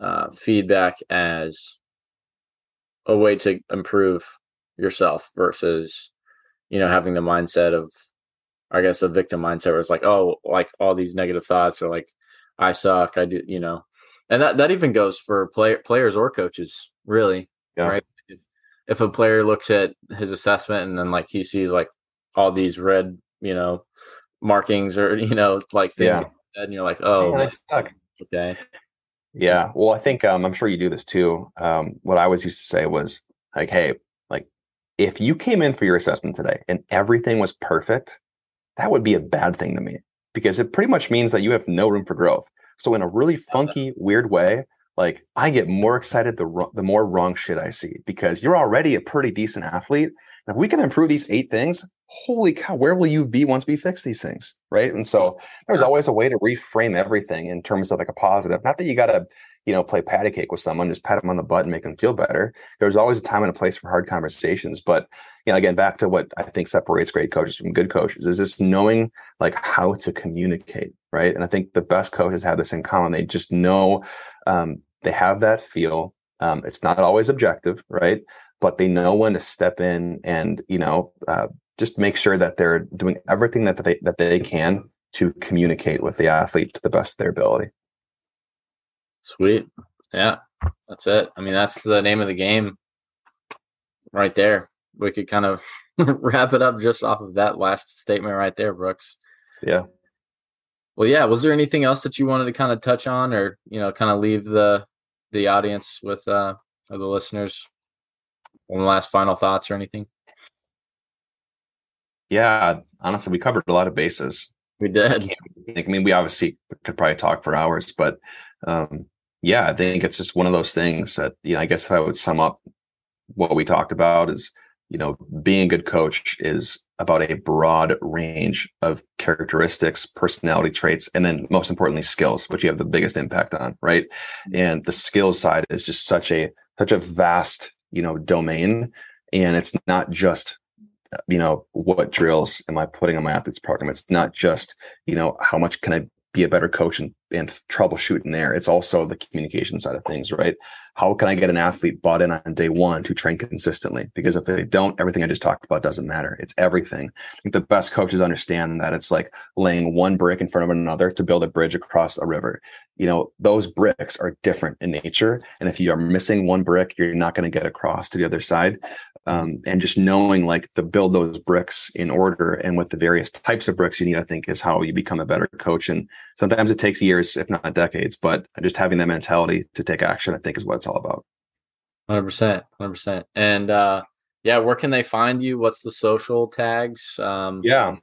uh, feedback as a way to improve yourself versus you know, having the mindset of, I guess, a victim mindset where it's like, oh, like all these negative thoughts are like, I suck, I do, you know, and that that even goes for play, players or coaches, really, yeah. right? If, if a player looks at his assessment and then like he sees like all these red, you know, markings or you know, like things Yeah. and you're like, oh, Man, I suck. okay, Yeah. Well, I think um, I'm sure you do this too. Um, what I always used to say was like, hey, like if you came in for your assessment today and everything was perfect, that would be a bad thing to me because it pretty much means that you have no room for growth. So in a really funky, weird way, like I get more excited the the more wrong shit I see because you're already a pretty decent athlete. And if we can improve these eight things, holy cow, where will you be once we fix these things? Right. And so there's always a way to reframe everything in terms of like a positive. Not that you got to, you know, play patty cake with someone, just pat them on the butt and make them feel better. There's always a time and a place for hard conversations. But, you know, again, back to what I think separates great coaches from good coaches is just knowing like how to communicate. Right. And I think the best coaches have this in common. They just know um, they have that feel. Um, it's not always objective, right? But they know when to step in and, you know, uh, just make sure that they're doing everything that they that they can to communicate with the athlete to the best of their ability. Sweet, yeah, that's it. I mean, that's the name of the game, right there. We could kind of wrap it up just off of that last statement right there, Brooks. Yeah. Well, yeah. Was there anything else that you wanted to kind of touch on, or you know, kind of leave the the audience with uh or the listeners one last final thoughts or anything? Yeah, honestly, we covered a lot of bases. We did. I mean, we obviously could probably talk for hours, but um, yeah, I think it's just one of those things that you know. I guess if I would sum up what we talked about is, you know, being a good coach is about a broad range of characteristics, personality traits, and then most importantly, skills, which you have the biggest impact on, right? Mm-hmm. And the skills side is just such a such a vast, you know, domain, and it's not just you know what drills am i putting on my athletes program it's not just you know how much can i be a better coach and, and troubleshoot in there. It's also the communication side of things right? How can i get an athlete bought in on day one to train consistently? Because if they don't everything i just talked about doesn't matter. It's everything. I think the best coaches understand that it's like laying one brick in front of another to build a bridge across a river. You know those bricks are different in nature. And if you are missing one brick you're not going to get across to the other side um, and just knowing like to build those bricks in order and with the various types of bricks you need i think is how you become a better coach and sometimes it takes years if not decades but just having that mentality to take action i think is what it's all about Hundred percent, hundred percent. And uh yeah, where can they find you? What's the social tags? Um yeah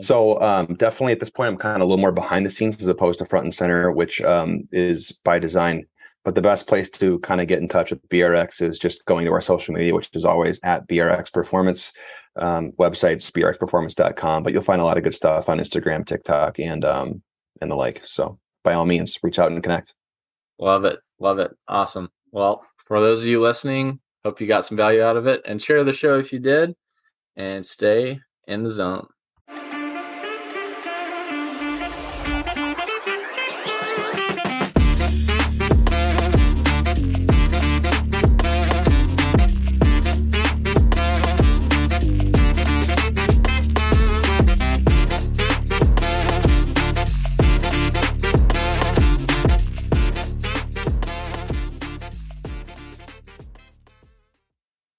so um, definitely at this point i'm kind of a little more behind the scenes as opposed to front and center which um, is by design but the best place to kind of get in touch with brx is just going to our social media which is always at brx performance um, websites brxperformance.com but you'll find a lot of good stuff on instagram tiktok and um, and the like so by all means reach out and connect Love it. Love it. Awesome. Well, for those of you listening, hope you got some value out of it and share the show if you did and stay in the zone.